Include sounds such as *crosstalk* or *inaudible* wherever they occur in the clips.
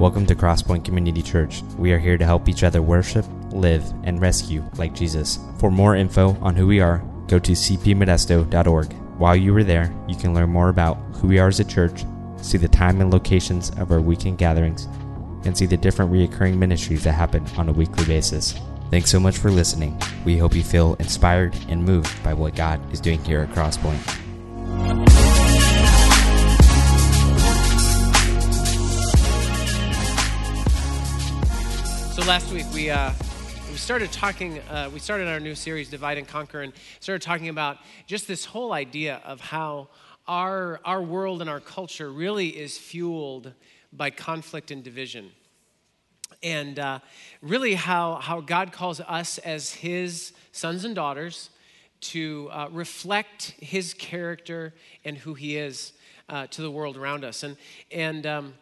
Welcome to Crosspoint Community Church. We are here to help each other worship, live, and rescue like Jesus. For more info on who we are, go to cpmodesto.org. While you are there, you can learn more about who we are as a church, see the time and locations of our weekend gatherings, and see the different reoccurring ministries that happen on a weekly basis. Thanks so much for listening. We hope you feel inspired and moved by what God is doing here at Crosspoint. Last week we uh, we started talking. Uh, we started our new series, Divide and Conquer, and started talking about just this whole idea of how our our world and our culture really is fueled by conflict and division, and uh, really how how God calls us as His sons and daughters to uh, reflect His character and who He is uh, to the world around us, and and. Um,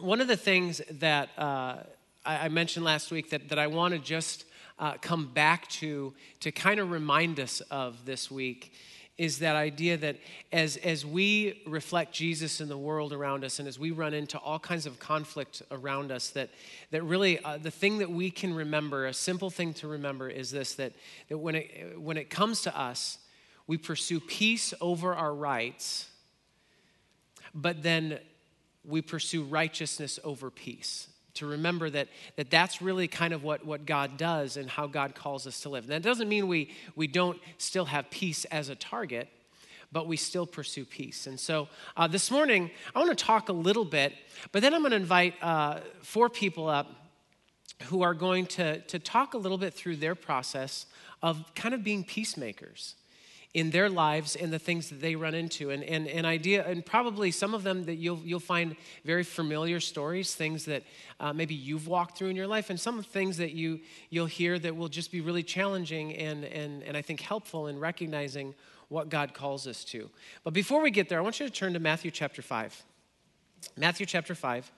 one of the things that uh, I, I mentioned last week that, that I want to just uh, come back to to kind of remind us of this week is that idea that as, as we reflect Jesus in the world around us and as we run into all kinds of conflict around us, that, that really uh, the thing that we can remember, a simple thing to remember, is this that, that when, it, when it comes to us, we pursue peace over our rights, but then we pursue righteousness over peace to remember that, that that's really kind of what, what God does and how God calls us to live. And that doesn't mean we, we don't still have peace as a target, but we still pursue peace. And so uh, this morning, I want to talk a little bit, but then I'm going to invite uh, four people up who are going to, to talk a little bit through their process of kind of being peacemakers in their lives and the things that they run into. And, and, and idea and probably some of them that you'll, you'll find very familiar stories things that uh, maybe you've walked through in your life and some things that you, you'll hear that will just be really challenging and, and, and i think helpful in recognizing what god calls us to. But before we get there i want you to turn to matthew chapter 5 matthew chapter 5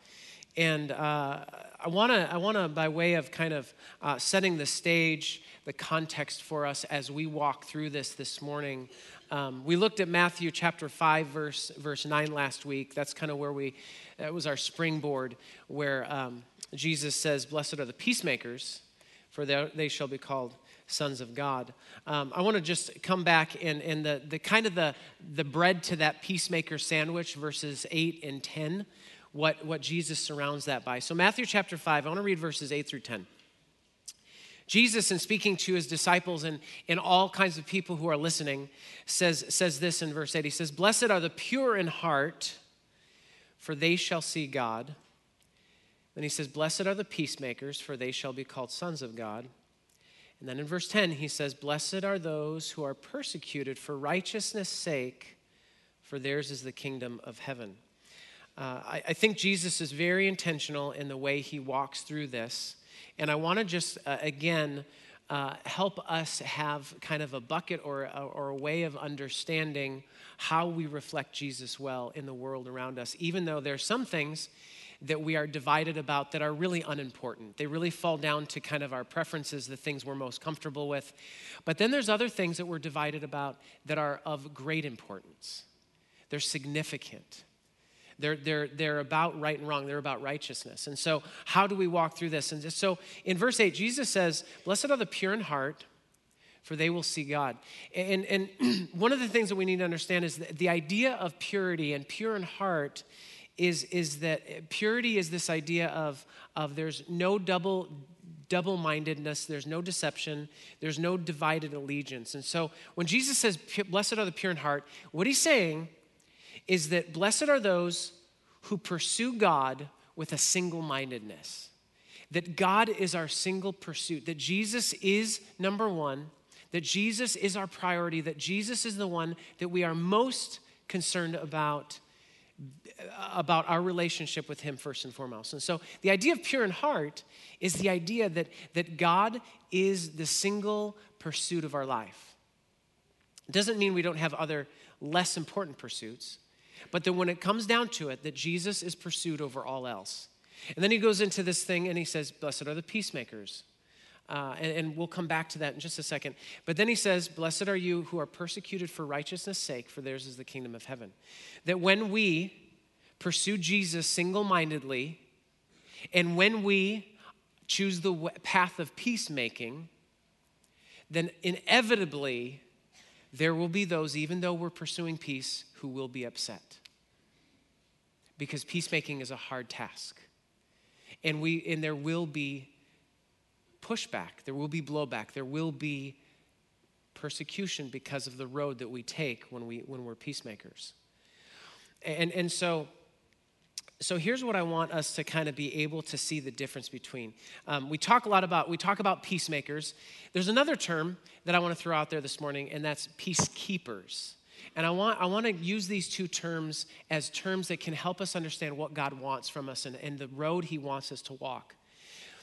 and uh, I want to, I want to, by way of kind of uh, setting the stage, the context for us as we walk through this this morning. Um, we looked at Matthew chapter 5, verse, verse 9 last week. That's kind of where we, that was our springboard, where um, Jesus says, Blessed are the peacemakers, for they, they shall be called sons of God. Um, I want to just come back and, and the, the kind of the, the bread to that peacemaker sandwich, verses 8 and 10 what, what Jesus surrounds that by. So, Matthew chapter 5, I want to read verses 8 through 10. Jesus, in speaking to his disciples and, and all kinds of people who are listening, says, says this in verse 8. He says, Blessed are the pure in heart, for they shall see God. Then he says, Blessed are the peacemakers, for they shall be called sons of God. And then in verse 10, he says, Blessed are those who are persecuted for righteousness' sake, for theirs is the kingdom of heaven. Uh, I, I, think Jesus is very intentional in the way he walks through this. And I want to just, uh, again, uh, help us have kind of a bucket or, or a way of understanding how we reflect Jesus well in the world around us, even though there's some things that we are divided about that are really unimportant. They really fall down to kind of our preferences, the things we're most comfortable with. But then there's other things that we're divided about that are of great importance. They're significant. They're, they're, they're about right and wrong. They're about righteousness. And so, how do we walk through this? And so, in verse 8, Jesus says, Blessed are the pure in heart, for they will see God. And, and *clears throat* one of the things that we need to understand is the idea of purity and pure in heart is, is that eh, purity is this idea of, of there's no double double mindedness, there's no deception, there's no divided allegiance. And so when Jesus says, Blessed are the pure in heart, what he's saying is that blessed are those who pursue God with a single mindedness. That God is our single pursuit, that Jesus is number one, that Jesus is our priority, that Jesus is the one that we are most concerned about about our relationship with him first and foremost. And so the idea of pure in heart is the idea that, that God is the single pursuit of our life. It doesn't mean we don't have other less important pursuits, but then when it comes down to it, that Jesus is pursued over all else. And then he goes into this thing and he says, Blessed are the peacemakers. Uh, and, and, we'll come back to that in just a second. But then he says, Blessed are you who are persecuted for righteousness' sake, for theirs is the kingdom of heaven. That when we pursue Jesus single mindedly, And when we choose the path of peacemaking, then inevitably there will be those, even though we're pursuing peace, who will be upset. Because peacemaking is a hard task. And, we, and there will be pushback, there will be blowback, there will be persecution because of the road that we take when, we, when we're peacemakers. And, and so, so here's what I want us to kind of be able to see the difference between. Um, we talk a lot about we talk about peacemakers. There's another term that I want to throw out there this morning, and that's peacekeepers. And I want, I want to use these two terms as terms that can help us understand what God wants from us and, and the road He wants us to walk.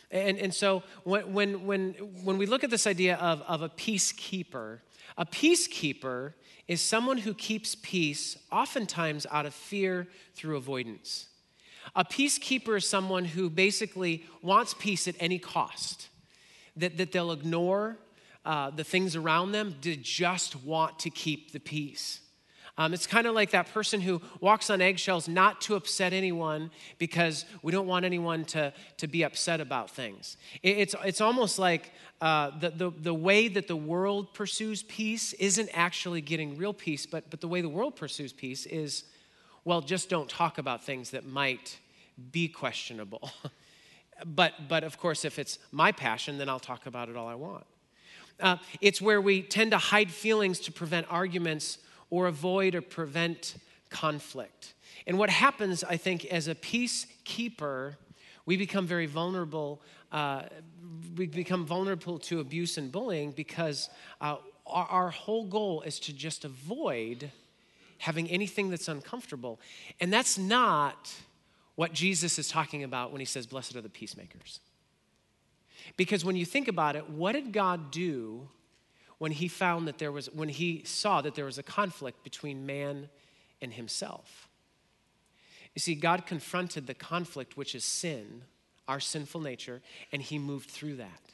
And, and so when, when, when, when we look at this idea of, of a peacekeeper, a peacekeeper is someone who keeps peace, oftentimes out of fear through avoidance. A peacekeeper is someone who basically wants peace at any cost, that, that they'll ignore uh, the things around them to just want to keep the peace. Um, it's kind of like that person who walks on eggshells not to upset anyone because we don't want anyone to, to be upset about things. It, it's, it's almost like uh, the, the, the way that the world pursues peace isn't actually getting real peace, but, but the way the world pursues peace is, well, just don't talk about things that might be questionable. *laughs* but, but of course, if it's my passion, then I'll talk about it all I want. Uh, it's where we tend to hide feelings to prevent arguments or avoid or prevent conflict. And what happens, I think, as a peacekeeper, we become very vulnerable. Uh, we become vulnerable to abuse and bullying because uh, our, our whole goal is to just avoid having anything that's uncomfortable. And that's not what Jesus is talking about when he says, Blessed are the peacemakers. Because when you think about it, what did God do when he found that there was, when he saw that there was a conflict between man and himself. You see, God confronted the conflict, which is sin, our sinful nature, and he moved through that.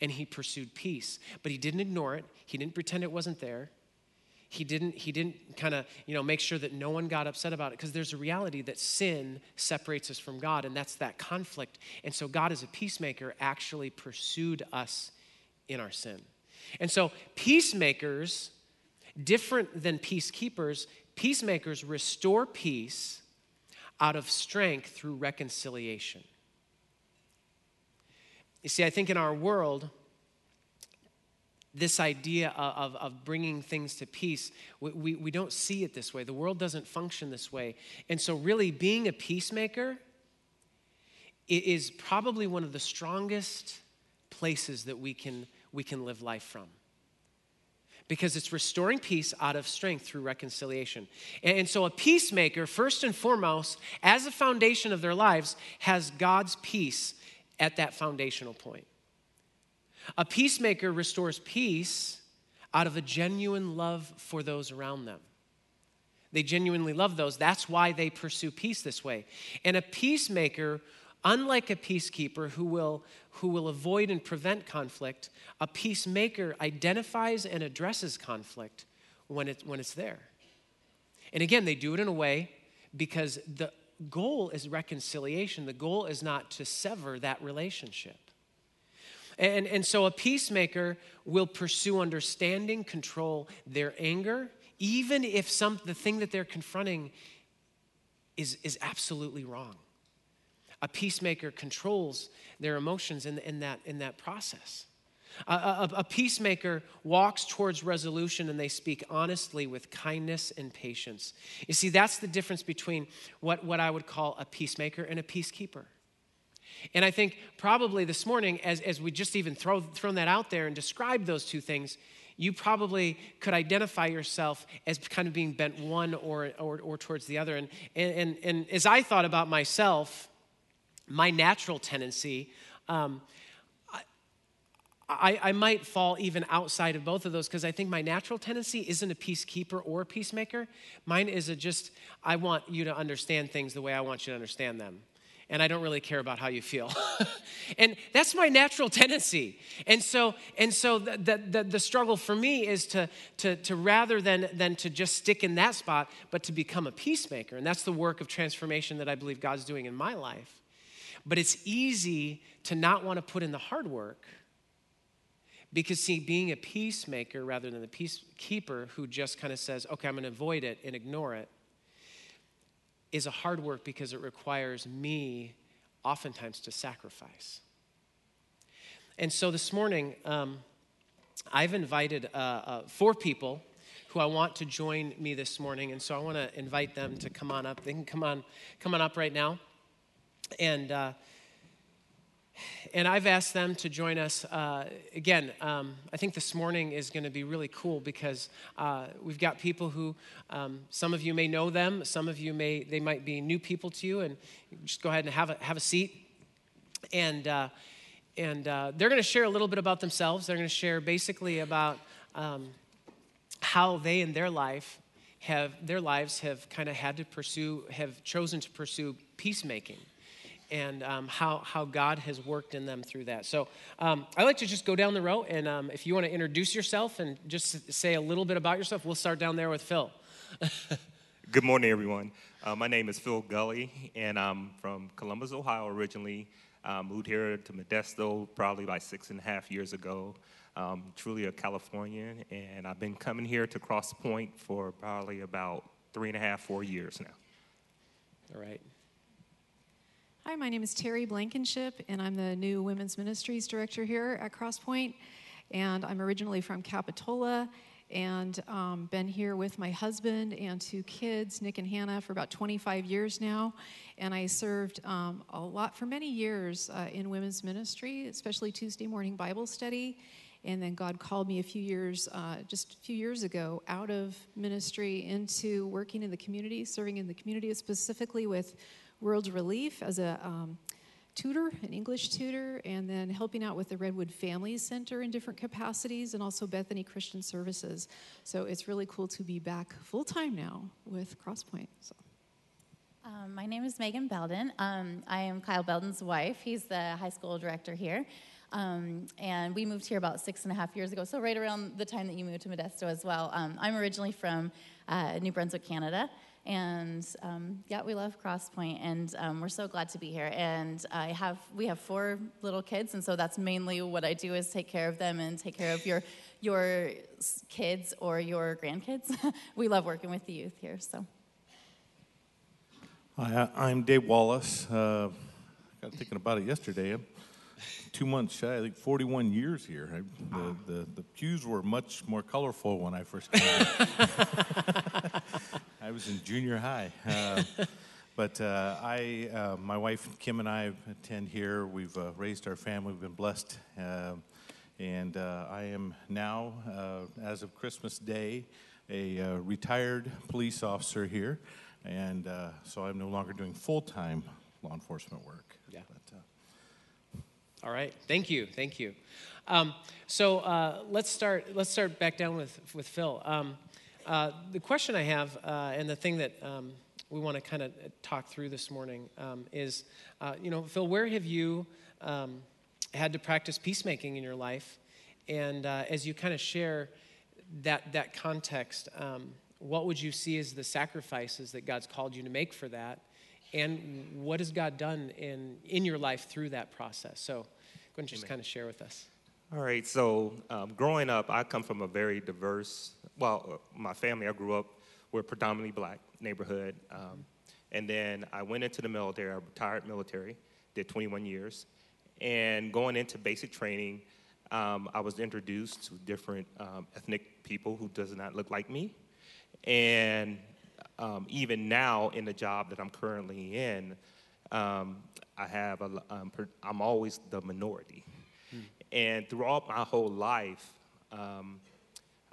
And he pursued peace. But he didn't ignore it, he didn't pretend it wasn't there. He didn't, he didn't kind of, you know, make sure that no one got upset about it because there's a reality that sin separates us from God, and that's that conflict. And so God, as a peacemaker, actually pursued us in our sin. And so, peacemakers, different than peacekeepers, peacemakers restore peace out of strength through reconciliation. You see, I think in our world, this idea of, of bringing things to peace, we, we, we don't see it this way. The world doesn't function this way. And so, really, being a peacemaker is probably one of the strongest places that we can we can live life from. Because it's restoring peace out of strength through reconciliation. And so, a peacemaker, first and foremost, as a foundation of their lives, has God's peace at that foundational point. A peacemaker restores peace out of a genuine love for those around them. They genuinely love those. That's why they pursue peace this way. And a peacemaker Unlike a peacekeeper who will, who will avoid and prevent conflict, a peacemaker identifies and addresses conflict when, it, when it's there. And again, they do it in a way because the goal is reconciliation. The goal is not to sever that relationship. And, and so a peacemaker will pursue understanding, control their anger, even if some, the thing that they're confronting is, is absolutely wrong a peacemaker controls their emotions in, in, that, in that process. A, a, a, peacemaker walks towards resolution and they speak honestly with kindness and patience. You see, that's the difference between what, what I would call a peacemaker and a peacekeeper. And I think probably this morning, as, as we just even throw, thrown that out there and described those two things, you probably could identify yourself as kind of being bent one or, or, or towards the other. And, and, and, and as I thought about myself, my natural tendency, um, I, I, might fall even outside of both of those because I think my natural tendency isn't a peacekeeper or a peacemaker. Mine is a just, I want you to understand things the way I want you to understand them. And I don't really care about how you feel. *laughs* and that's my natural tendency. And so, and so the, the, the, struggle for me is to, to, to rather than, than to just stick in that spot, but to become a peacemaker. And that's the work of transformation that I believe God's doing in my life. But it's easy to not want to put in the hard work because, see, being a peacemaker rather than the peacekeeper who just kind of says, okay, I'm going to avoid it and ignore it, is a hard work because it requires me oftentimes to sacrifice. And so this morning, um, I've invited uh, uh, four people who I want to join me this morning, and so I want to invite them to come on up. They can come on, come on up right now, and uh, and I've asked them to join us uh, again. Um, I think this morning is going to be really cool because uh, we've got people who um, some of you may know them, some of you may they might be new people to you, and just go ahead and have a have a seat and uh, and uh, they're going to share a little bit about themselves. They're going to share basically about um, how they in their life have their lives have kind of had to pursue, have chosen to pursue peacemaking. And um, how, how God has worked in them through that. So um, I like to just go down the row, and um, if you want to introduce yourself and just say a little bit about yourself, we'll start down there with Phil. *laughs* Good morning, everyone. Uh, my name is Phil Gully, and I'm from Columbus, Ohio originally. Moved here to Modesto probably like six and a half years ago. Um, truly a Californian, and I've been coming here to Cross Point for probably about three and a half, four years now. All right. Hi, my name is Terry Blankenship, and I'm the new Women's Ministries Director here at Crosspoint. And I'm originally from Capitola, and um, been here with my husband and two kids, Nick and Hannah, for about 25 years now. And I served um, a lot for many years uh, in women's ministry, especially Tuesday morning Bible study. And then God called me a few years, uh, just a few years ago, out of ministry into working in the community, serving in the community, specifically with World Relief as a um, tutor, an English tutor, and then helping out with the Redwood Family Center in different capacities, and also Bethany Christian Services. So it's really cool to be back full time now with Crosspoint. So. Um, my name is Megan Belden. Um, I am Kyle Belden's wife. He's the high school director here. Um, and we moved here about six and a half years ago, so right around the time that you moved to Modesto as well. Um, I'm originally from uh, New Brunswick, Canada. And um, yeah, we love Crosspoint, and um, we're so glad to be here. And I have we have four little kids, and so that's mainly what I do is take care of them and take care of your your kids or your grandkids. *laughs* we love working with the youth here. So. Hi, I'm Dave Wallace. Uh, I got thinking about it yesterday. I'm two months shy, I think 41 years here. I, the, the, the pews were much more colorful when I first came. *laughs* I was in junior high. Uh, *laughs* but uh, I, uh, my wife Kim and I attend here. We've uh, raised our family. We've been blessed. Uh, and uh, I am now, as of Christmas Day, a retired police officer here. And so I'm no longer doing full time law enforcement work. Yeah. But, All right. Thank you. Thank you. Um, so let's start. Let's start back down with with Phil. Um, uh, the question I have, uh, and the thing that um, we want to kind of talk through this morning um, is, uh, you know, Phil, where have you um, had to practice peacemaking in your life? And uh, as you kind of share that that context, um, what would you see as the sacrifices that God's called you to make for that? And what has God done in in your life through that process? So, go and just Amen. kind of share with us. All right. So, um, growing up, I come from a very diverse. Well, uh, my family. I grew up. We're predominantly black neighborhood, um, and then I went into the military. I retired military, did 21 years, and going into basic training, um, I was introduced to different um, ethnic people who does not look like me, and um, even now in the job that I'm currently in, um, I have a, I'm always the minority. And throughout my whole life, um,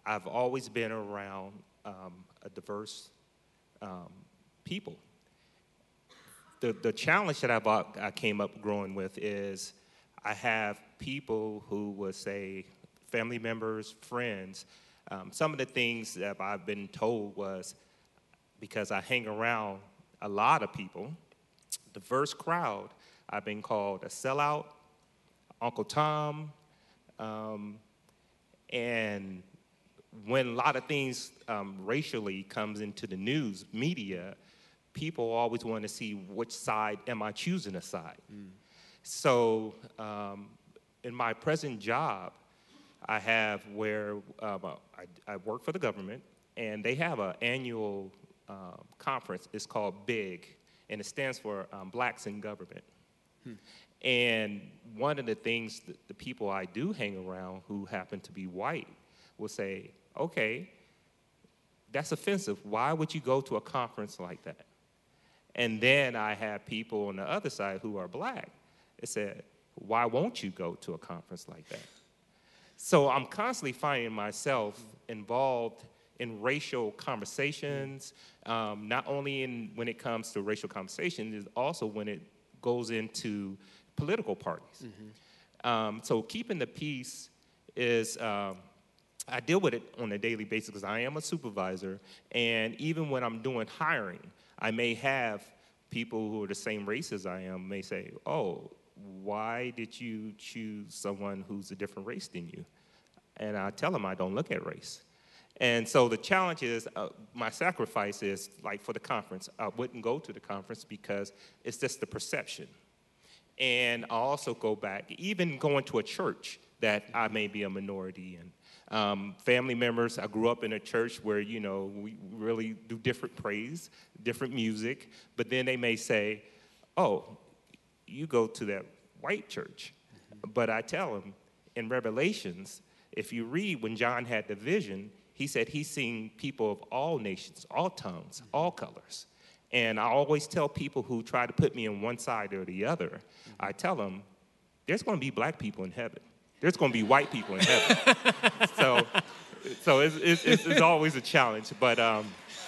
I've always been around um, a diverse um, people. The, the challenge that I've, I came up growing with is I have people who would say, family members, friends. Um, some of the things that I've been told was because I hang around a lot of people, diverse crowd, I've been called a sellout, Uncle Tom. Um, and when a lot of things um, racially comes into the news media, people always want to see which side am I choosing a side. Mm. So, um, in my present job, I have where um, I, I, work for the government, and they have an annual um, conference. It's called BIG, and it stands for um, Blacks in Government. Hmm. And one of the things that the people I do hang around who happen to be white will say, okay, that's offensive. Why would you go to a conference like that? And then I have people on the other side who are black that said, why won't you go to a conference like that? So I'm constantly finding myself involved in racial conversations, um, not only in when it comes to racial conversations, is also when it goes into political parties. Mm-hmm. Um, so keeping the peace is, um, I deal with it on a daily basis because I am a supervisor, and even when I'm doing hiring, I may have people who are the same race as I am may say, "Oh, why did you choose someone who's a different race than you?" And I tell them I don't look at race. And so the challenge is, uh, my sacrifice is like for the conference, I wouldn't go to the conference because it's just the perception. And I also go back, even going to a church that I may be a minority in. Um, family members, I grew up in a church where, you know, we really do different praise, different music, but then they may say, oh, you go to that white church. But I tell them in Revelations, if you read when John had the vision, he said he's seen people of all nations, all tongues, all colors. And I always tell people who try to put me on one side or the other, I tell them, there's going to be black people in heaven. There's going to be white people in heaven. *laughs* so, so it's, it's, it's, it's, always a challenge. But um, *laughs*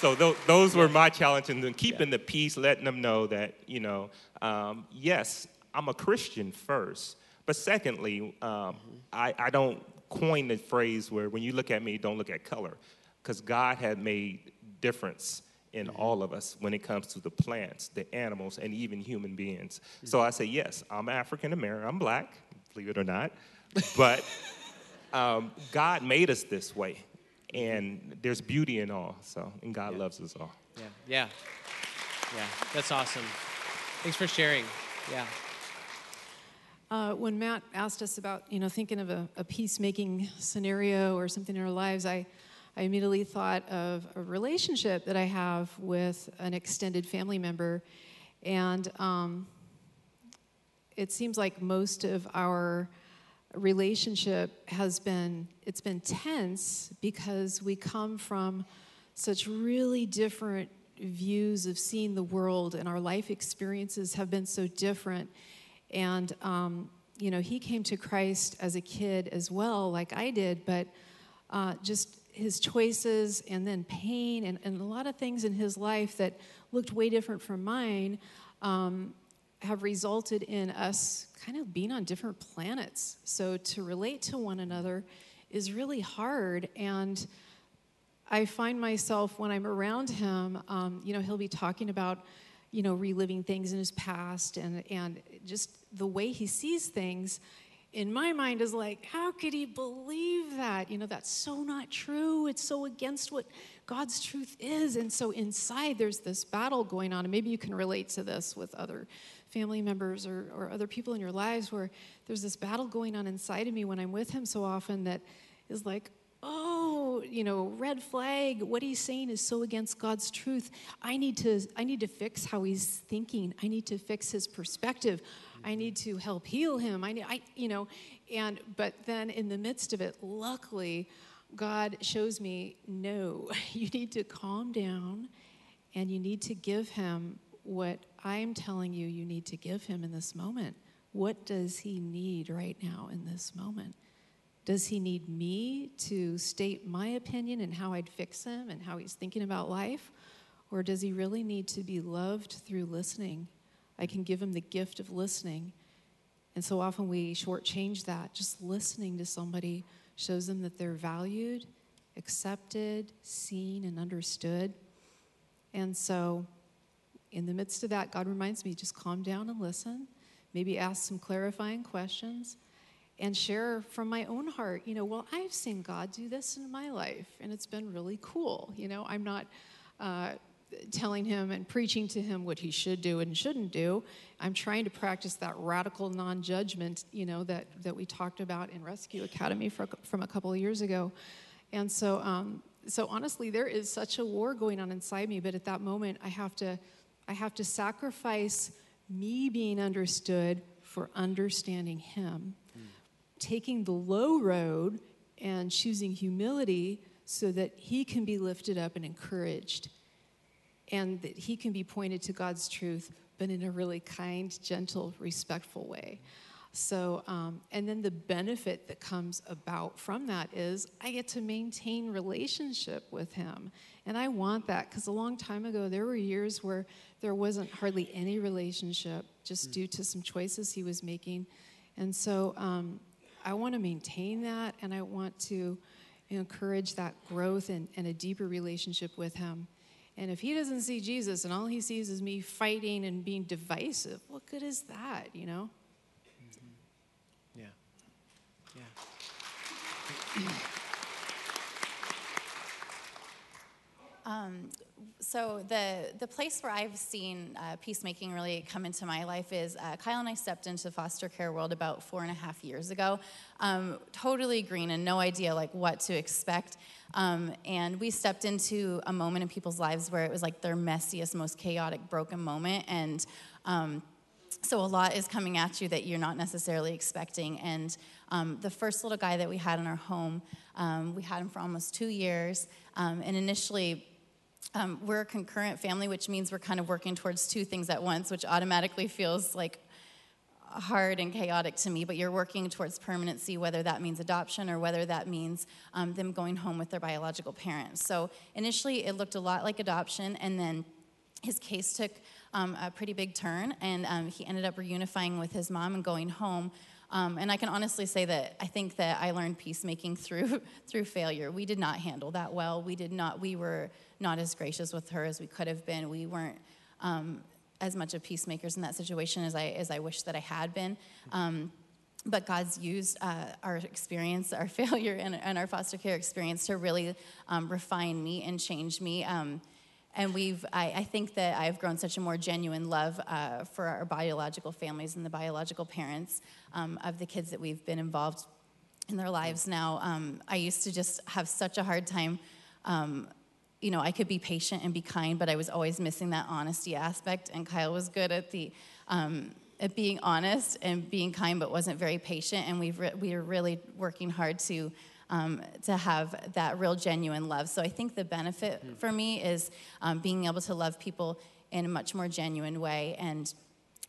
so th- those were my challenges, and keeping yeah. the peace, letting them know that you know, um, yes, I'm a Christian first, but secondly, um, mm-hmm. I, I don't coin the phrase where when you look at me, don't look at color, because God had made difference in mm-hmm. all of us when it comes to the plants, the animals, and even human beings. Mm-hmm. So I say, yes, I'm African American, I'm black, believe it or not, but *laughs* um, God made us this way, and there's beauty in all. So, and God yeah. loves us all. Yeah, yeah, yeah. That's awesome. Thanks for sharing. Yeah. Uh, when Matt asked us about, you know, thinking of a, a, peacemaking scenario or something in our lives, I, I immediately thought of a relationship that I have with an extended family member, and um, it seems like most of our relationship has been it's been tense because we come from such really different views of seeing the world, and our life experiences have been so different and, um, you know, he came to Christ as a kid as well, like I did, but uh, just his choices and then pain and, and, a lot of things in his life that looked way different from mine um, have resulted in us kind of being on different planets. So to relate to one another is really hard. And I find myself when I'm around him, um, you know, he'll be talking about you know, reliving things in his past and, and just the way he sees things in my mind is like, how could he believe that? You know, that's so not true. It's so against what God's truth is. And so inside there's this battle going on. And maybe you can relate to this with other family members or, or other people in your lives where there's this battle going on inside of me when I'm with him so often that is like, oh, you know, red flag, what he's saying is so against God's truth. I need to I need to fix how he's thinking. I need to fix his perspective. I need to help heal him. I need I you know, and but then in the midst of it, luckily God shows me, no, *laughs* you need to calm down and you need to give him what I'm telling you you need to give him in this moment. What does he need right now in this moment? Does he need me to state my opinion and how I'd fix him and how he's thinking about life? Or does he really need to be loved through listening? I can give him the gift of listening. And so often we shortchange that. Just listening to somebody shows them that they're valued, accepted, seen, and understood. And so, in the midst of that, God reminds me just calm down and listen. Maybe ask some clarifying questions and share from my own heart, you know, well, I've seen God do this in my life, and it's been really cool. You know, I'm not, uh, telling him and preaching to him what he should do and shouldn't do. I'm trying to practice that radical non-judgment, you know, that that we talked about in Rescue Academy for, from a couple of years ago. And so, um, so honestly, there is such a war going on inside me. But at that moment, I have to, I have to sacrifice me being understood for understanding Him. Taking the low road and choosing humility so that He can be lifted up and encouraged, and that He can be pointed to God's truth, but in a really kind, gentle, respectful way. So, um, and then the benefit that comes about from that is I get to maintain relationship with him. And I want that because a long time ago, there were years where there wasn't hardly any relationship just mm. due to some choices he was making. And so um, I want to maintain that and I want to encourage that growth and, and a deeper relationship with him. And if he doesn't see Jesus and all he sees is me fighting and being divisive, what good is that, you know? Yeah. Yeah. *clears throat* Um, so the the place where I've seen uh, peacemaking really come into my life is uh, Kyle and I stepped into the foster care world about four and a half years ago, um, totally green and no idea like what to expect. Um, and we stepped into a moment in people's lives where it was like their messiest, most chaotic, broken moment, and um, so a lot is coming at you that you're not necessarily expecting. And um, the first little guy that we had in our home, um, we had him for almost two years. Um, and initially, um, we're a concurrent family, which means we're kind of working towards two things at once, which automatically feels like hard and chaotic to me, but you're working towards permanency, whether that means adoption or whether that means um, them going home with their biological parents. So initially, it looked a lot like adoption, and then his case took um, a pretty big turn, and um, he ended up reunifying with his mom and going home. Um, and I can honestly say that I think that I learned peacemaking through *laughs* through failure. We did not handle that well. We did not. We were not as gracious with her as we could have been. We weren't um, as much of peacemakers in that situation as I as I wish that I had been. Um, but God's used uh, our experience, our *laughs* failure, and, and, our foster care experience to really um, refine me and change me. Um, and we've I, I, think that i've grown such a more genuine love uh, for our biological families and the biological parents um, of the kids that we've been involved in their lives now. Um, i used to just have such a hard time um, you know i could be patient and be kind but i was always missing that honesty aspect and kyle was good at the um, at being honest and being kind but wasn't very patient. And we've re- we are really working hard to um, to have that real genuine love. So I think the benefit mm. for me is um, being able to love people in a much more genuine way. And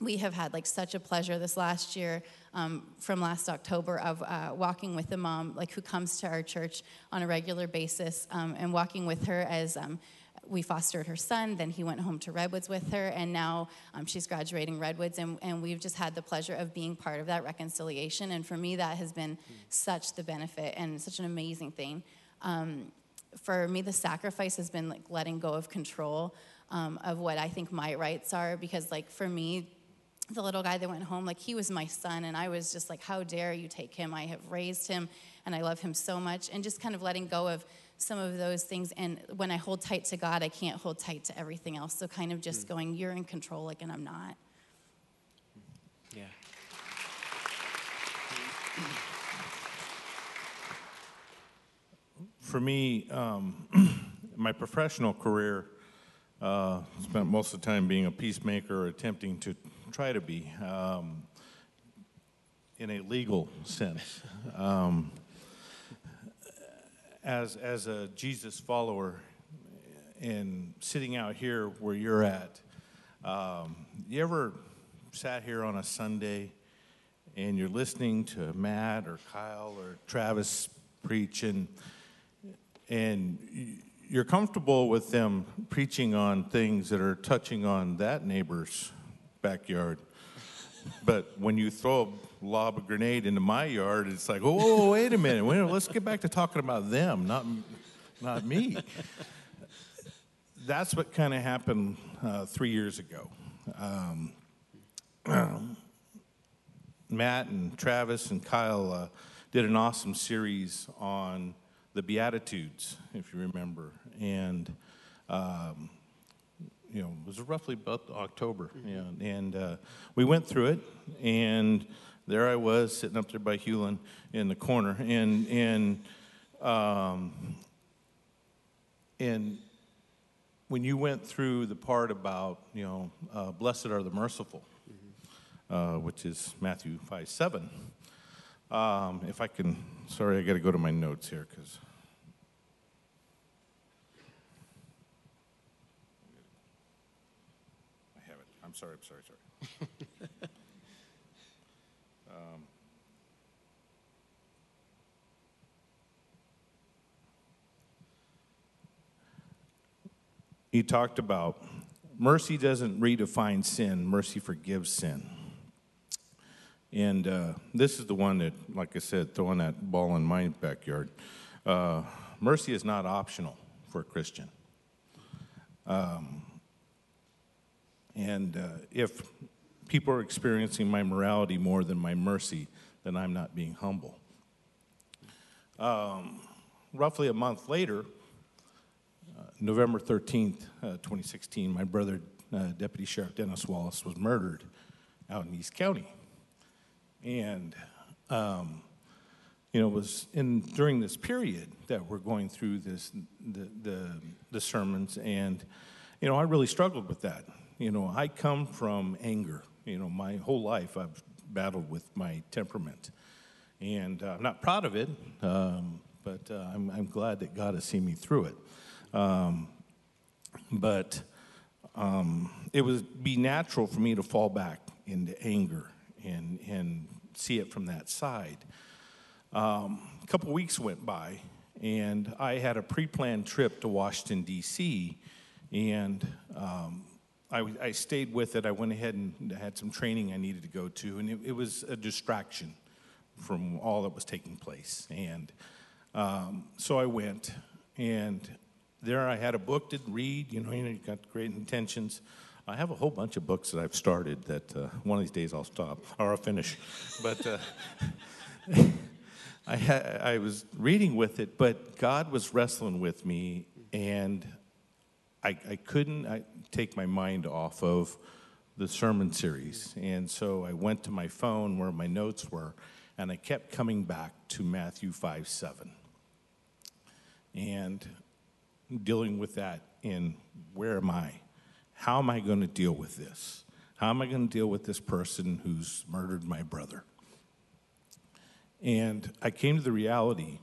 we have had like such a pleasure this last year um, from last October of uh, walking with a mom like who comes to our church on a regular basis um, and walking with her as um, we fostered her son. Then he went home to Redwoods with her, and now um, she's graduating Redwoods. And, and we've just had the pleasure of being part of that reconciliation. And for me, that has been such the benefit and such an amazing thing. Um, for me, the sacrifice has been like letting go of control um, of what I think my rights are. Because, like, for me, the little guy that went home, like, he was my son, and I was just like, how dare you take him? I have raised him, and I love him so much. And just kind of letting go of some of those things. And when I hold tight to God, I can't hold tight to everything else. So kind of just mm. going, you're in control, like, and I'm not. Yeah. For me, um, *clears throat* my professional career uh, spent most of the time being a peacemaker or attempting to try to be um, in a legal sense. Um, as, as a Jesus follower and sitting out here where you're at, um, you ever sat here on a Sunday and you're listening to Matt or Kyle or Travis preach and, and you're comfortable with them preaching on things that are touching on that neighbor's backyard. But when you throw a lob a grenade into my yard, it's like, oh, wait a minute, wait, let's get back to talking about them, not, not me. That's what kind of happened uh, three years ago. Um, *clears throat* Matt and Travis and Kyle uh, did an awesome series on the Beatitudes, if you remember. And um, you know, it was roughly about October. You know, and uh, we went through it, and there I was sitting up there by Hewlin in the corner, and and um, and when you went through the part about you know, uh, blessed are the merciful, uh, which is Matthew five seven. Um, if I can, sorry, I got to go to my notes here because. I have it. I'm sorry, I'm sorry, sorry. *laughs* um, he talked about mercy doesn't redefine sin, mercy forgives sin. And uh, this is the one that, like I said, throwing that ball in my backyard. Uh, mercy is not optional for a Christian. Um, and uh, if people are experiencing my morality more than my mercy, then I'm not being humble. Um, roughly a month later, uh, November 13th, uh, 2016, my brother, uh, Deputy Sheriff Dennis Wallace, was murdered out in East County. And, um, you know, it was in, during this period that we're going through this, the, the, the sermons, and, you know, I really struggled with that. You know, I come from anger. You know, my whole life I've battled with my temperament. And uh, I'm not proud of it, um, but uh, I'm, I'm, glad that God has seen me through it. Um, but um, it would be natural for me to fall back into anger and, and see it from that side. Um, a couple weeks went by, and I had a pre planned trip to Washington, D.C., and um, I, I, stayed with it. I went ahead and had some training I needed to go to, and it, it was a distraction from all that was taking place. And um, so I went, and there I had a book to read. You know, you know, you got great intentions. I have a whole bunch of books that I've started that uh, one of these days I'll stop or I'll finish. But uh, *laughs* I, ha- I was reading with it, but God was wrestling with me, and I, I couldn't I, take my mind off of the sermon series. And so I went to my phone where my notes were, and I kept coming back to Matthew 5 7. And dealing with that in where am I? How am I going to deal with this? How am I going to deal with this person who's murdered my brother? And I came to the reality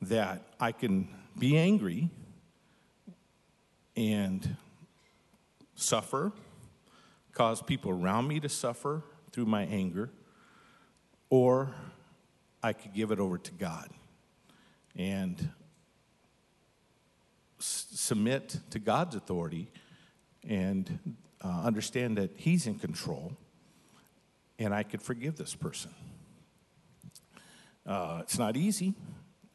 that I can be angry and suffer, cause people around me to suffer through my anger, or I could give it over to God and s- submit to God's authority and uh, understand that He's in control and I could forgive this person. Uh, it's not easy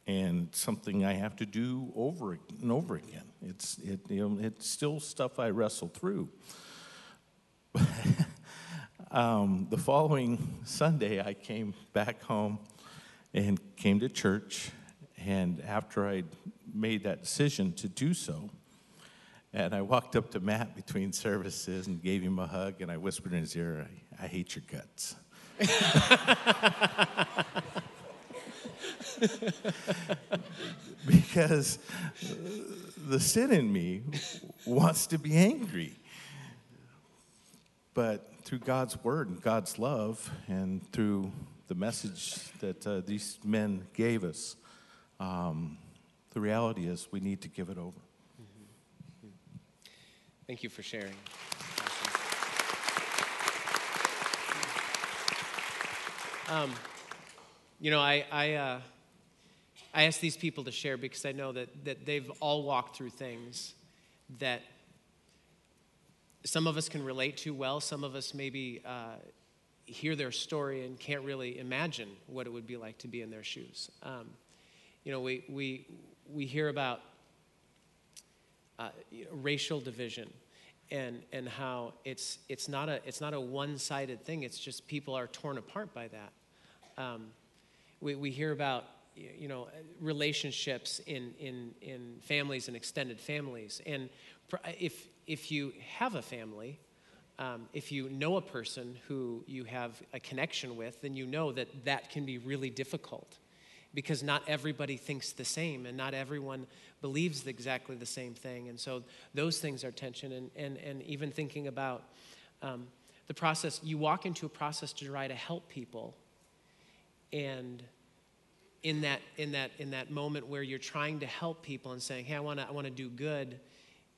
and something I have to do over and over again. It's, it, you know, it's still stuff I wrestle through. *laughs* um, the following Sunday, I came back home and came to church. And after I made that decision to do so, and I walked up to Matt between *laughs* services and gave him a hug, and I whispered in his ear, I, I hate your guts. *laughs* *laughs* because the sin in me wants to be angry. But through God's word and God's love, and through the message that uh, these men gave us, um, the reality is we need to give it over. Thank you for sharing. Um, you know, I, I, uh, I ask these people to share because I know that, that they've all walked through things that some of us can relate to well, some of us maybe uh, hear their story and can't really imagine what it would be like to be in their shoes. Um, you know, we, we, we hear about uh, you know, racial division and, and how it's, it's not a, it's not a one-sided thing. It's just people are torn apart by that. Um, we, we hear about you know, relationships in, in, in families and extended families. And if, if you have a family, um, if you know a person who you have a connection with, then you know that that can be really difficult because not everybody thinks the same and not everyone believes exactly the same thing. And so those things are tension. And, and, and even thinking about um, the process, you walk into a process to try to help people. And in that, in that, in that moment where you're trying to help people and saying, hey, I want to I wanna do good,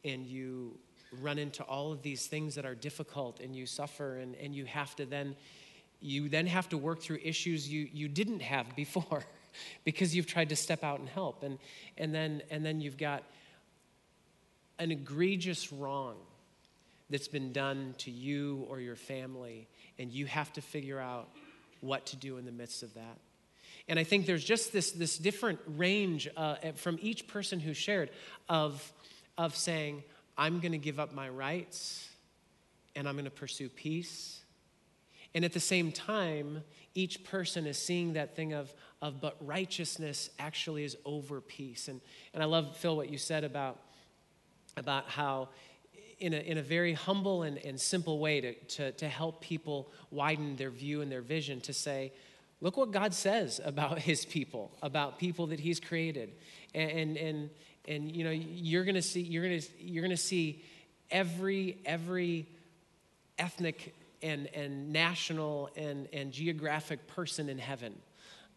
and you run into all of these things that are difficult and you suffer and, and you have to then you then have to work through issues you, you didn't have *laughs* before because you've tried to step out and help. And, and then and then you've got an egregious wrong that's been done to you or your family and you have to figure out what to do in the midst of that and i think there's just this, this different range uh, from each person who shared of, of saying I'm going to give up my rights and I'm going to pursue peace. And at the same time, each person is seeing that thing of, of but righteousness actually is over peace. And, and I love, Phil, what you said about, about how, in a, in a very humble and, and simple way, to, to, to help people widen their view and their vision, to say, look what God says about his people, about people that he's created. And, and, and, and you know you're going to see you're going to you're going to see every every ethnic and and national and and geographic person in heaven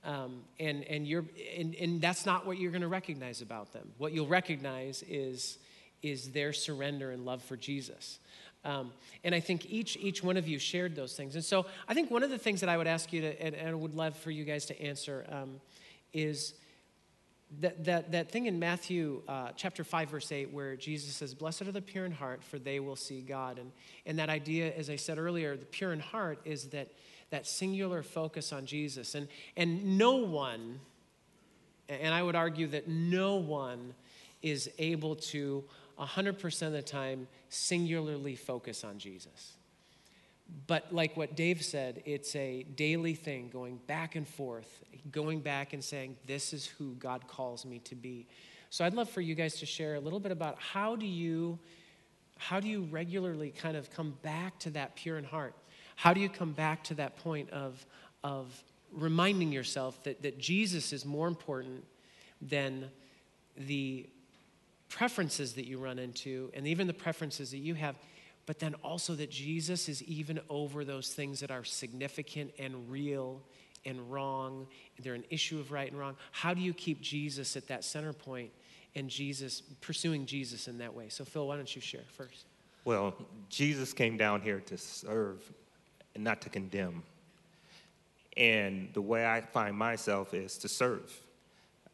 um, and and you're and, and that's not what you're going to recognize about them what you'll recognize is is their surrender and love for jesus um, and i think each each one of you shared those things and so i think one of the things that i would ask you to and, and i would love for you guys to answer um, is that, that, that thing in Matthew uh, chapter 5, verse 8, where Jesus says, Blessed are the pure in heart, for they will see God. And, and that idea, as I said earlier, the pure in heart is that, that singular focus on Jesus. And, and no one, and I would argue that no one is able to 100% of the time singularly focus on Jesus. But like what Dave said, it's a daily thing going back and forth, going back and saying, This is who God calls me to be. So I'd love for you guys to share a little bit about how do you how do you regularly kind of come back to that pure in heart? How do you come back to that point of, of reminding yourself that, that Jesus is more important than the preferences that you run into and even the preferences that you have? but then also that Jesus is even over those things that are significant and real and wrong. They're an issue of right and wrong. How do you keep Jesus at that center point and Jesus, pursuing Jesus in that way? So, Phil, why don't you share first? Well, Jesus came down here to serve and not to condemn. And the way I find myself is to serve.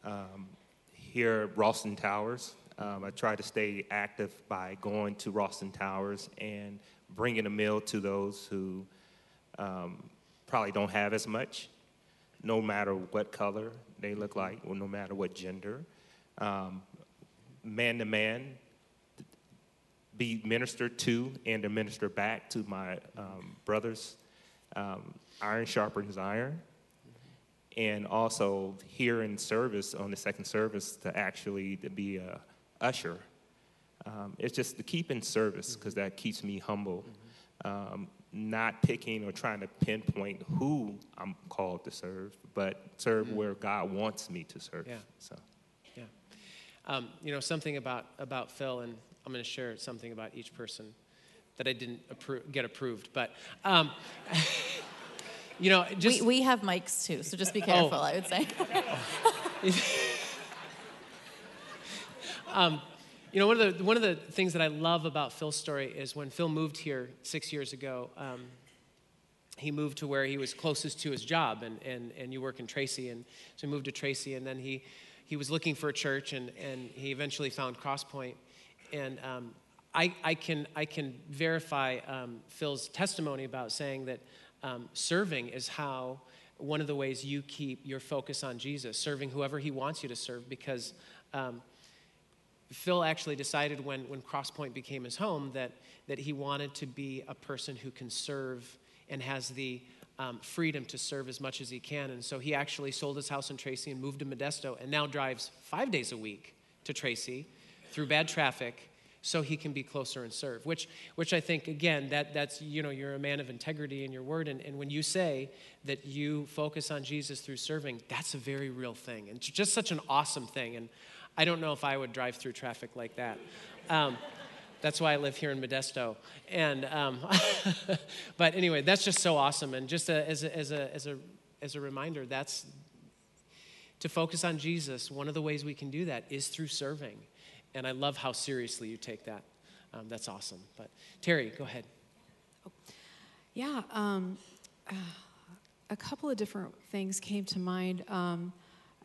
Um, here at Ralston Towers, um, I try to stay active by going to Ralston Towers and bringing a meal to those who um, probably don't have as much, no matter what color they look like, or no matter what gender. Um, man to man, be ministered to and to minister back to my um, brothers. Um, iron sharpens iron and also here in service on the second service to actually to be a usher. Um, it's just to keep in service because that keeps me humble. Um, not picking or trying to pinpoint who I'm called to serve, but serve mm-hmm. where God wants me to serve. Yeah. So, yeah. Um, you know something about about Phil, and I'm going to share something about each person that I didn't appro- get approved, but. Um, *laughs* you know, just we, we have mics too, so just be careful. Oh. I would say. *laughs* Um, you know, one of, the, one of the things that I love about Phil's story is when Phil moved here six years ago, um, he moved to where he was closest to his job, and, and, and you work in Tracy, and so he moved to Tracy, and then he, he was looking for a church, and, and he eventually found Crosspoint. And um, I, I, can, I can verify um, Phil's testimony about saying that um, serving is how one of the ways you keep your focus on Jesus, serving whoever he wants you to serve, because um, Phil actually decided when, when Crosspoint became his home that, that he wanted to be a person who can serve and has the, um, freedom to serve as much as he can. And so he actually sold his house in Tracy and moved to Modesto and now drives five days a week to Tracy through bad traffic so he can be closer and serve which which i think again that that's you know you're a man of integrity in your word and, and when you say that you focus on jesus through serving that's a very real thing and just such an awesome thing and i don't know if i would drive through traffic like that um, that's why I live here in Modesto. And, um, *laughs* but anyway, that's just so awesome. And just a, as, a, as, a, as, a, as a reminder, that's to focus on Jesus. One of the ways we can do that is through serving. And I love how seriously you take that. Um, that's awesome. But Terry, go ahead. Yeah, um, uh, a couple of different things came to mind. Um,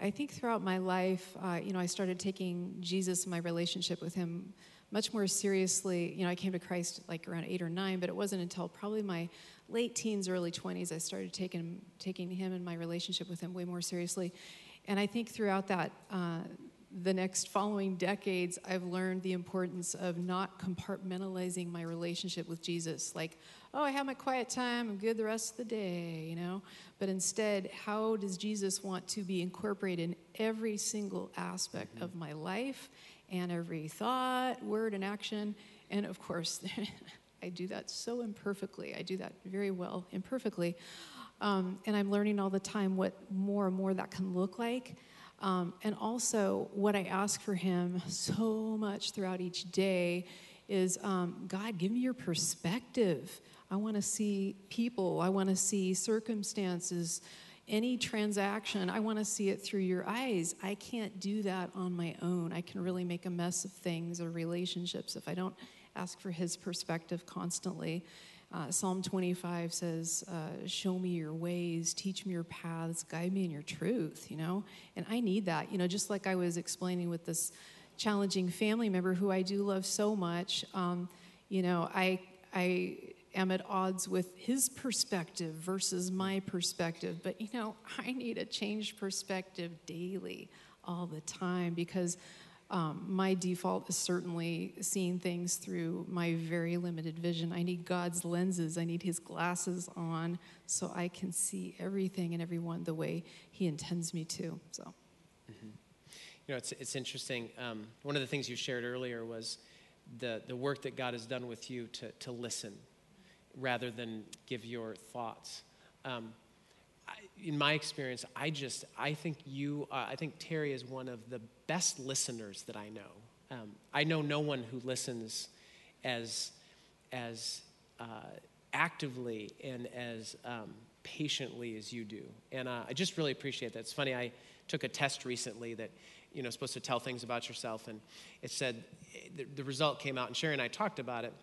I think throughout my life, uh, you know, I started taking Jesus and my relationship with Him much more seriously. You know, I came to Christ like around eight or nine, but it wasn't until probably my late teens, early 20s, I started taking, taking Him and my relationship with Him way more seriously. And I think throughout that, uh, the next following decades, I've learned the importance of not compartmentalizing my relationship with Jesus. Like, oh, I have my quiet time, I'm good the rest of the day, you know? But instead, how does Jesus want to be incorporated in every single aspect mm-hmm. of my life and every thought, word, and action? And of course, *laughs* I do that so imperfectly. I do that very well, imperfectly. Um, and I'm learning all the time what more and more that can look like. Um, and also, what I ask for him so much throughout each day is um, God, give me your perspective. I want to see people, I want to see circumstances, any transaction, I want to see it through your eyes. I can't do that on my own. I can really make a mess of things or relationships if I don't ask for his perspective constantly. Uh, Psalm 25 says, uh, Show me your ways, teach me your paths, guide me in your truth, you know? And I need that, you know, just like I was explaining with this challenging family member who I do love so much. Um, you know, I, I am at odds with his perspective versus my perspective, but, you know, *laughs* I need a changed perspective daily, all the time, because um, my default is certainly seeing things through my very limited vision. I need God's lenses, I need His glasses on so I can see everything and everyone the way He intends me to. So. You know, it's, it's interesting. Um, one of the things you shared earlier was the, the work that God has done with you to, to listen rather than give your thoughts. Um, in my experience, I just I think you uh, I think Terry is one of the best listeners that I know. Um, I know no one who listens as as uh, actively and as um, patiently as you do, and uh, I just really appreciate that. It's funny. I took a test recently that you know supposed to tell things about yourself, and it said the, the result came out, and Sherry and I talked about it.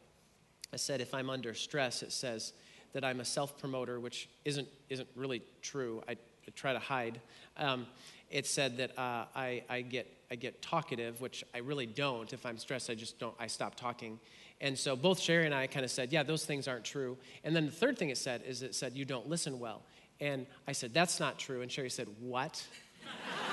I said if I'm under stress, it says that I'm a self promoter, which isn't, isn't really true. I, I try to hide. Um, it said that uh, I, I, get, I get talkative, which I really don't. If I'm stressed, I just don't, I stop talking. And so both Sherry and I kind of said, yeah, those things aren't true. And then the third thing it said is it said, you don't listen well. And I said, that's not true. And Sherry said, what? *laughs*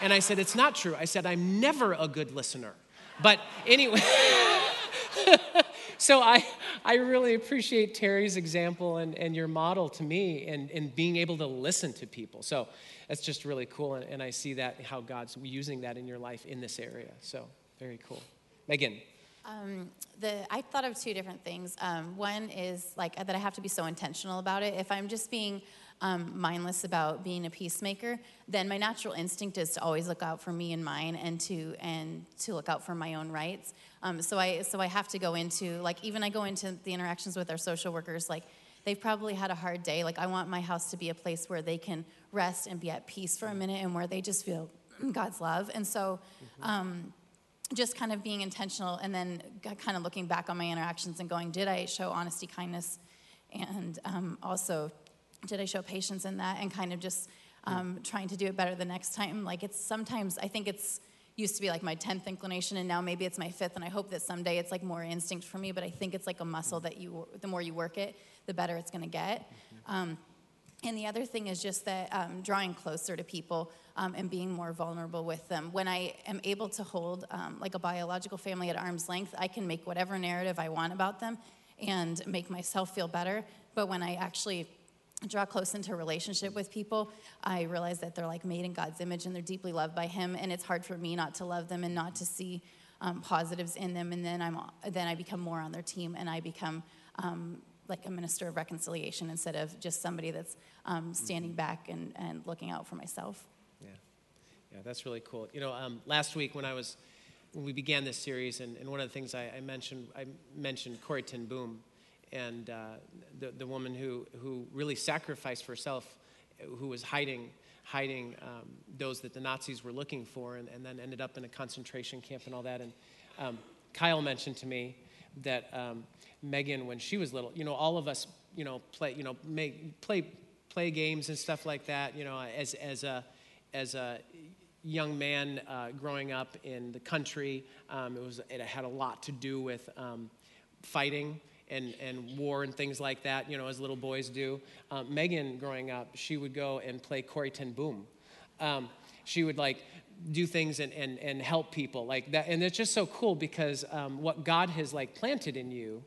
and I said, it's not true. I said, I'm never a good listener. But anyway. *laughs* so I, I really appreciate Terry's example and, and your model to me and, and being able to listen to people. So that's just really cool. And, and I see that, how God's using that in your life in this area. So very cool. Megan. Um, the, I thought of two different things. Um, one is like that I have to be so intentional about it. If I'm just being um, mindless about being a peacemaker, then my natural instinct is to always look out for me and mine, and to and to look out for my own rights. Um, so I so I have to go into like even I go into the interactions with our social workers like they've probably had a hard day. Like I want my house to be a place where they can rest and be at peace for a minute, and where they just feel *clears throat* God's love. And so. Um, just kind of being intentional and then kind of looking back on my interactions and going, did I show honesty, kindness, and um, also did I show patience in that and kind of just um, trying to do it better the next time. Like it's sometimes, I think it's used to be like my 10th inclination and now maybe it's my fifth and I hope that someday it's like more instinct for me, but I think it's like a muscle that you, the more you work it, the better it's gonna get. Um, and the other thing is just that um, drawing closer to people um, and being more vulnerable with them. When I am able to hold um, like a biological family at arm's length, I can make whatever narrative I want about them and make myself feel better. But when I actually draw close into relationship with people, I realize that they're like made in God's image and they're deeply loved by Him, and it's hard for me not to love them and not to see um, positives in them. And then I'm then I become more on their team, and I become um, like a minister of reconciliation instead of just somebody that's um, standing back and, and looking out for myself. Yeah, yeah, that's really cool. You know, um, last week when I was when we began this series, and, and one of the things I, I mentioned I mentioned Corrie ten Boom and uh, the, the woman who, who really sacrificed herself, who was hiding, hiding um, those that the Nazis were looking for, and, and, then ended up in a concentration camp and all that. And um, Kyle mentioned to me that um, Megan, when she was little, you know, all of us, you know, play, you know, make, play, play games and stuff like that. You know, as as a as a young man uh, growing up in the country, um, it was it had a lot to do with um, fighting and, and war and things like that, you know, as little boys do. Um, Megan, growing up, she would go and play Corrie ten Boom. Um, she would like do things and, and, and help people like that. And it's just so cool because um, what God has like planted in you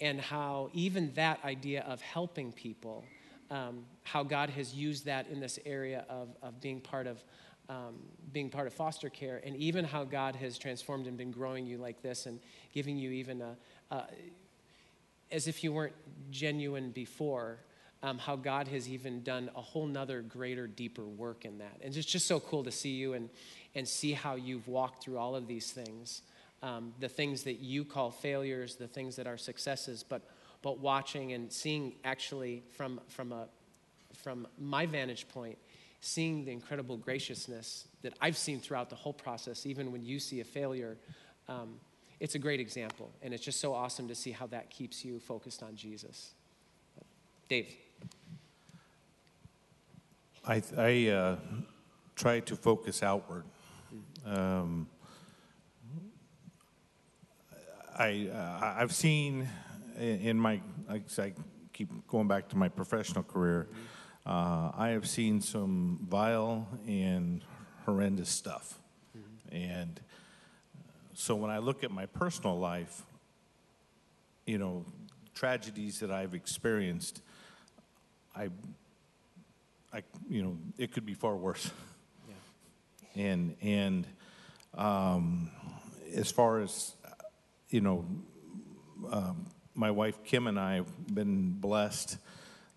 and how even that idea of helping people, um, how God has used that in this area of, of being part of um, being part of foster care, and even how God has transformed and been growing you like this and giving you even a as if you weren't genuine before, um, how God has even done a whole nother greater, deeper work in that. And it's just so cool to see you and, and see how you've walked through all of these things. Um, the things that you call failures, the things that are successes, but, but watching and seeing actually from, from, a, from my vantage point, seeing the incredible graciousness that I've seen throughout the whole process, even when you see a failure. Um, it's a great example. And it's just so awesome to see how that keeps you focused on Jesus. Dave. I, I uh, try to focus outward. Um, I, uh, I've seen in my, I keep going back to my professional career, uh, I have seen some vile and horrendous stuff. Mm-hmm. And so when I look at my personal life, you know, tragedies that I've experienced, I, I, you know, it could be far worse. Yeah. And and um, as far as you know, um, my wife Kim and I have been blessed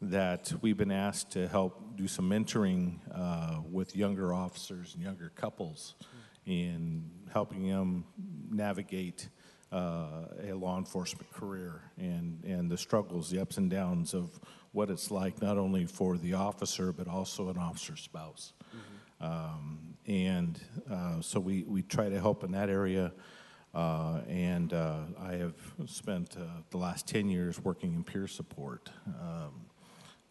that we've been asked to help do some mentoring uh, with younger officers and younger couples. Mm in helping them navigate uh, a law enforcement career and, and the struggles, the ups and downs of what it's like, not only for the officer, but also an officer's spouse. Mm-hmm. Um, and uh, so we, we try to help in that area. Uh, and uh, I have spent uh, the last 10 years working in peer support, um,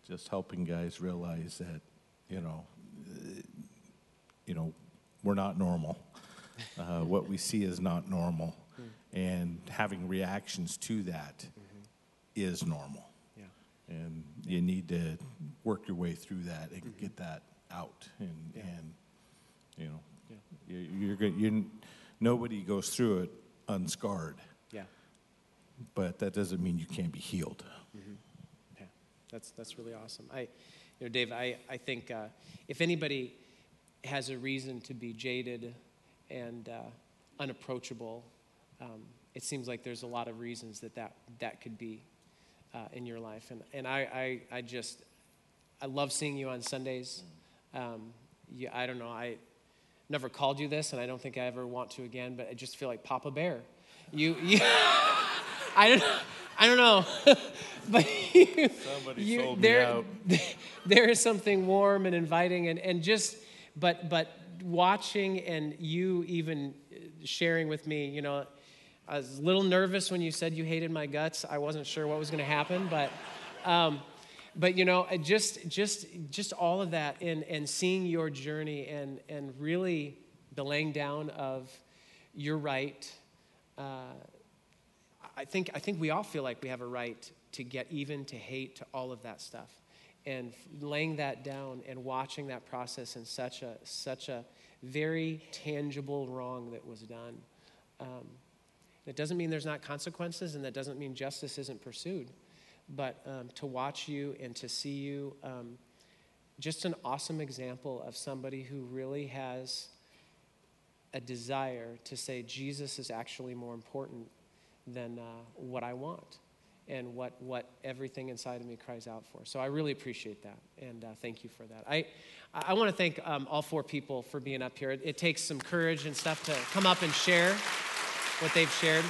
just helping guys realize that, you know, you know, we're not normal. Uh, what we see is not normal. Mm. And having reactions to that mm-hmm. is normal. Yeah. And you need to work your way through that and mm-hmm. get that out. And, yeah. and you know, yeah. you're, you're, you're, nobody goes through it unscarred. Yeah. But that doesn't mean you can't be healed. Mm-hmm. Yeah, that's, that's really awesome. I, you know, Dave, I, I think uh, if anybody has a reason to be jaded and uh, unapproachable. Um, it seems like there's a lot of reasons that that, that could be uh, in your life. And, and I, I, I just, I love seeing you on Sundays. Um, you, I don't know, I never called you this, and I don't think I ever want to again, but I just feel like Papa Bear. You, you *laughs* I don't I don't know. *laughs* but you, Somebody you, sold there, me out. *laughs* there is something warm and inviting and, and just but but watching and you even sharing with me, you know, I was a little nervous when you said you hated my guts. I wasn't sure what was going to happen, but, um, but you know, just just just all of that and and seeing your journey and and really the laying down of your right. Uh, I think I think we all feel like we have a right to get even, to hate, to all of that stuff and laying that down and watching that process in such a such a very tangible wrong that was done. Um, it doesn't mean there's not consequences, and that doesn't mean justice isn't pursued. but um, to watch you and to see you, um, just an awesome example of somebody who really has a desire to say Jesus is actually more important than uh, what I want and what, what everything inside of me cries out for. So I really appreciate that, and uh, thank you for that. I, I want to thank um, all four people for being up here. It, it takes some courage and stuff to come up and share what they've shared.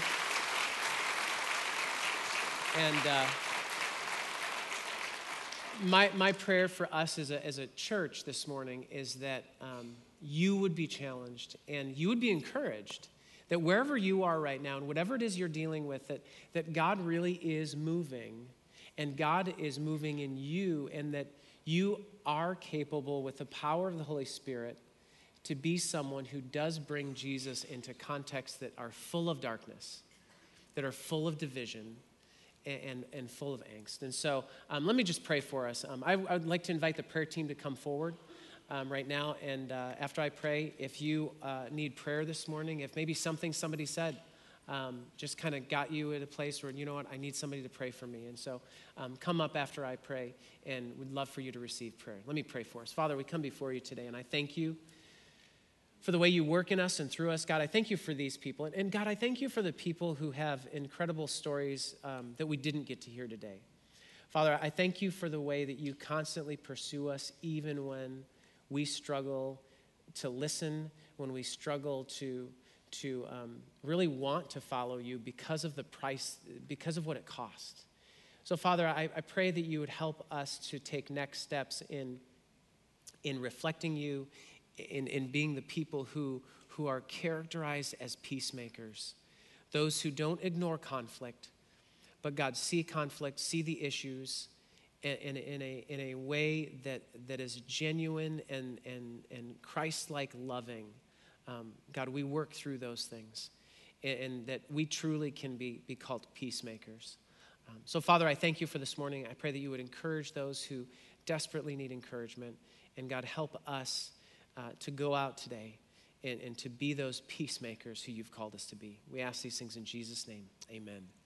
And uh, my, my prayer for us as a, as a church this morning is that um, you would be challenged and you would be encouraged that wherever you are right now and whatever it is you're dealing with, that, that God really is moving and God is moving in you and that you are capable with the power of the Holy Spirit to be someone who does bring Jesus into contexts that are full of darkness, that are full of division, and, and, and full of angst. And so um, let me just pray for us. Um, I, I, would like to invite the prayer team to come forward. Um, right now, and uh, after I pray, if you uh, need prayer this morning, if maybe something somebody said um, just kind of got you at a place where, you know what, I need somebody to pray for me. And so um, come up after I pray, and we'd love for you to receive prayer. Let me pray for us. Father, we come before you today, and I thank you for the way you work in us and through us. God, I thank you for these people. And God, I thank you for the people who have incredible stories um, that we didn't get to hear today. Father, I thank you for the way that you constantly pursue us, even when we struggle to listen, when we struggle to, to um, really want to follow you because of the price, because of what it costs. So, Father, I, I pray that you would help us to take next steps in, in reflecting you, in, in being the people who, who are characterized as peacemakers, those who don't ignore conflict, but God, see conflict, see the issues in, in, a, in a way that, that is genuine and, and, and Christ like loving. Um, God, we work through those things and, and, that we truly can be, be called peacemakers. Um, so, Father, I thank you for this morning. I pray that you would encourage those who desperately need encouragement. And God, help us uh, to go out today and, and to be those peacemakers who you've called us to be. We ask these things in Jesus' name. Amen.